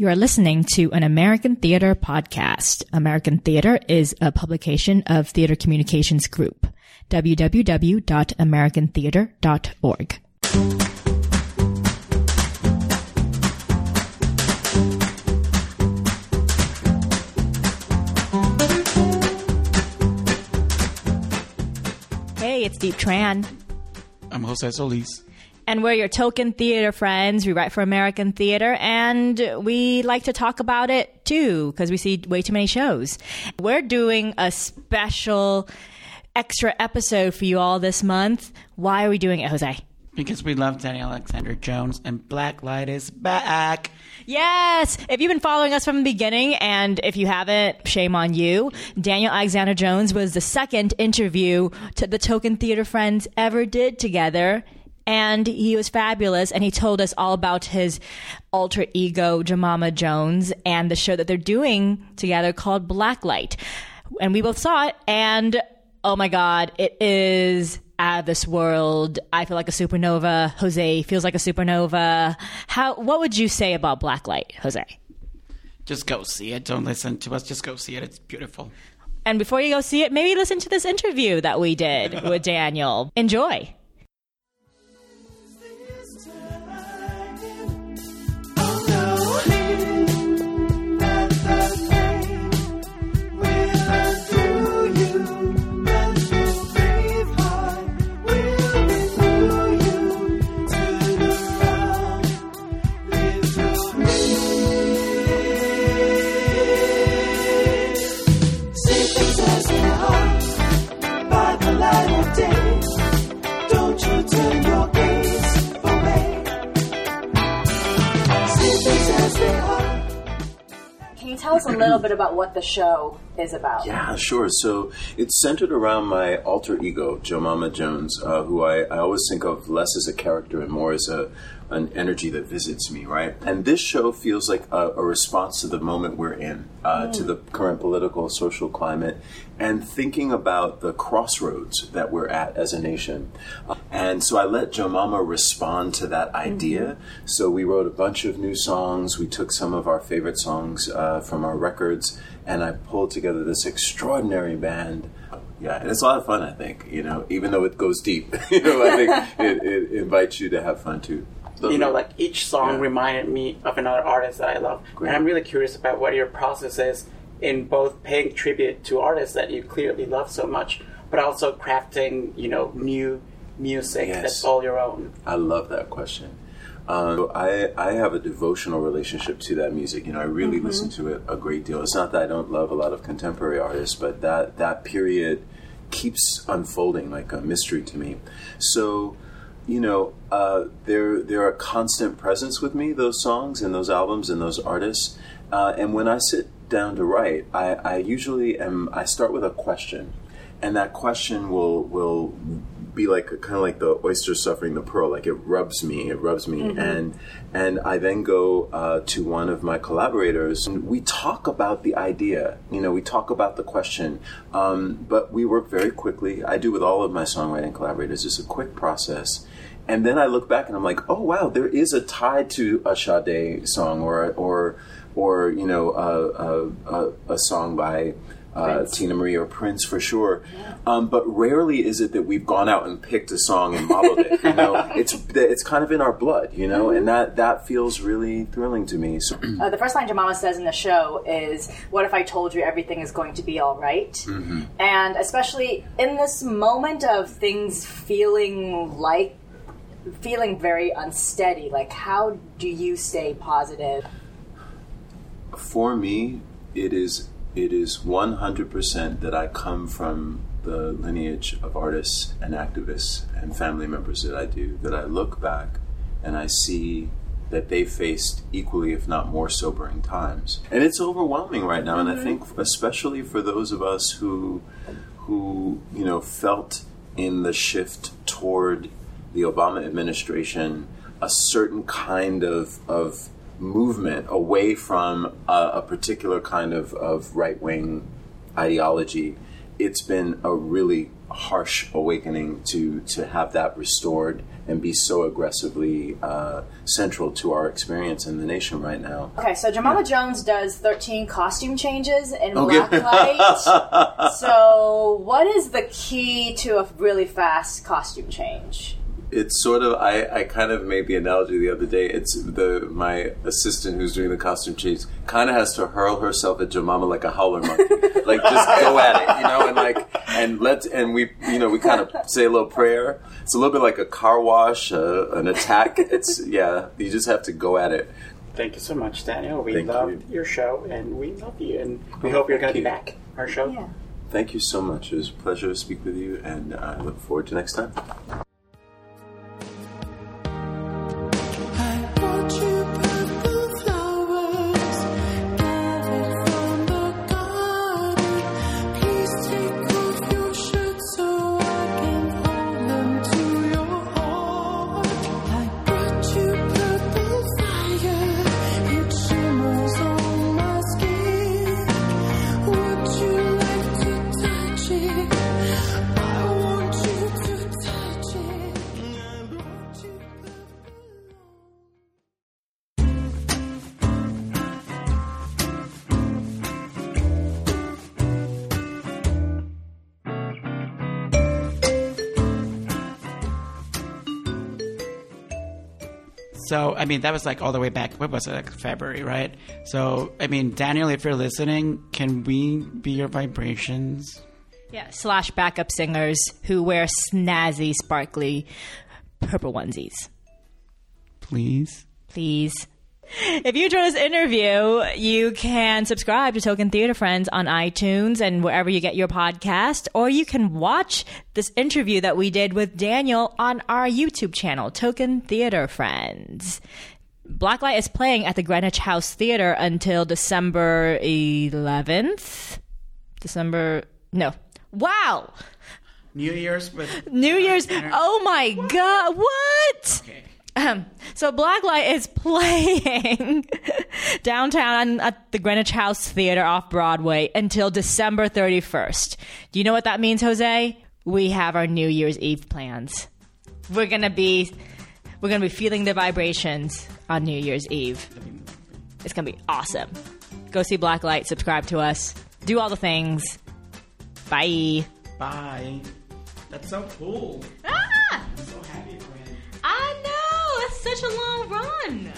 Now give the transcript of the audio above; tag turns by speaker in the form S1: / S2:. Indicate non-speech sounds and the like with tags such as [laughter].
S1: You are listening to an American Theater podcast. American Theater is a publication of Theater Communications Group. www.americantheater.org. Hey, it's Diep Tran.
S2: I'm Jose Solis.
S1: And we're your token theater friends. We write for American Theater and we like to talk about it too because we see way too many shows. We're doing a special extra episode for you all this month. Why are we doing it, Jose?
S2: Because we love Daniel Alexander Jones and Black Light is back.
S1: Yes! If you've been following us from the beginning, and if you haven't, shame on you. Daniel Alexander Jones was the second interview to the Token Theater Friends ever did together and he was fabulous and he told us all about his alter ego Jomama Jones and the show that they're doing together called Blacklight. And we both saw it and oh my god, it is out of this world. I feel like a supernova. Jose feels like a supernova. How what would you say about Blacklight, Jose?
S2: Just go see it. Don't listen to us. Just go see it. It's beautiful.
S1: And before you go see it, maybe listen to this interview that we did [laughs] with Daniel. Enjoy. Us a little bit about what the show is about?
S3: Yeah, sure. So it's centered around my alter ego, Jomama Jones, uh, who I, I always think of less as a character and more as a an energy that visits me, right? And this show feels like a, a response to the moment we're in, uh, mm. to the current political, social climate, and thinking about the crossroads that we're at as a nation. And so I let Jomama respond to that idea. Mm-hmm. So we wrote a bunch of new songs. We took some of our favorite songs uh, from our records, and I pulled together this extraordinary band yeah, and it's a lot of fun. I think you know, even though it goes deep, [laughs] you know, I think [laughs] it, it invites you to have fun too.
S4: You know, like each song yeah. reminded me of another artist that I love, Great. and I'm really curious about what your process is in both paying tribute to artists that you clearly love so much, but also crafting, you know, new music yes. that's all your own.
S3: I love that question. Um, I I have a devotional relationship to that music. You know, I really mm-hmm. listen to it a great deal. It's not that I don't love a lot of contemporary artists, but that that period keeps unfolding like a mystery to me. So you know, uh, they're they're a constant presence with me. Those songs and those albums and those artists. Uh, and when I sit down to write, I, I usually am. I start with a question, and that question will will be like kind of like the oyster suffering the pearl. Like it rubs me, it rubs me, mm-hmm. and and I then go uh, to one of my collaborators, and we talk about the idea. You know, we talk about the question, um, but we work very quickly. I do with all of my songwriting collaborators. It's a quick process and then I look back and I'm like, oh wow, there is a tie to a Sade song or or or you know a, a, a song by uh, Teena Marie or Prince for sure. Yeah. Um, but rarely is it that we've gone out and picked a song and modeled it. You know, [laughs] it's it's kind of in our blood, you know, and that that feels really thrilling to me. So.
S1: Uh, the first line Jomama says in the show is, "What if I told you everything is going to be all right?" mm-hmm. And especially in this moment of things feeling like feeling very unsteady. Like, how do you stay positive?
S3: For me, it is it is one hundred percent that I come from the lineage of artists and activists and family members that I do. That I look back and I see that they faced equally, if not more, sobering times, and it's overwhelming right now. And I mm-hmm. think, especially for those of us who who you know felt in the shift toward the Obama administration a certain kind of, of movement away from a, a particular kind of, of right wing ideology it's been a really harsh awakening to to have that restored and be so aggressively uh, central to our experience in the nation right now.
S1: Okay, so Jomama Jones does 13 costume changes in
S3: Okay.
S1: Blacklight. [laughs] so, what is the key to a really fast costume change?
S3: It's sort of I, I kind of made the analogy the other day. It's the my assistant who's doing the costume change kind of has to hurl herself at Jomama like a howler monkey, [laughs] like just go at it, you know, and like and let and we you know we kind of say a little prayer. It's a little bit like a car wash, uh, an attack. It's yeah, you just have to go at it.
S4: Thank you so much, Daniel. We
S3: Thank
S4: love
S3: you.
S4: your show and we love you. And we hope you're going
S3: thank
S4: to be back. Our show.
S1: Yeah.
S3: Thank you so much. It was a pleasure to speak with you, and I look forward to next time.
S5: So, I
S2: mean, that was like all the way back. What was it? Like February, right? So, I mean, Daniel, if you're listening, can we be your vibrations?
S1: Yeah, slash backup singers who wear snazzy, sparkly purple onesies.
S2: Please?
S1: please. If you enjoyed this interview, you can subscribe to Token Theater Friends on iTunes and wherever you get your podcast, or you can watch this interview that we did with Daniel on our YouTube channel, Token Theater Friends. Blacklight is playing at the Greenwich House Theater until December 11th. December, no. Wow!
S2: New Year's with.
S1: New Year's. Oh my God. What?
S2: Okay.
S1: Um, so Blacklight is [laughs] playing downtown at the Greenwich House Theater off Broadway until December 31st. Do you know what that means, Jose? We have our New Year's Eve plans. We're gonna be we're gonna be feeling the vibrations on New Year's Eve. It's gonna be awesome. Go see Blacklight, subscribe to us, do all the things. Bye.
S2: Bye. That's so cool.
S1: Such a long run.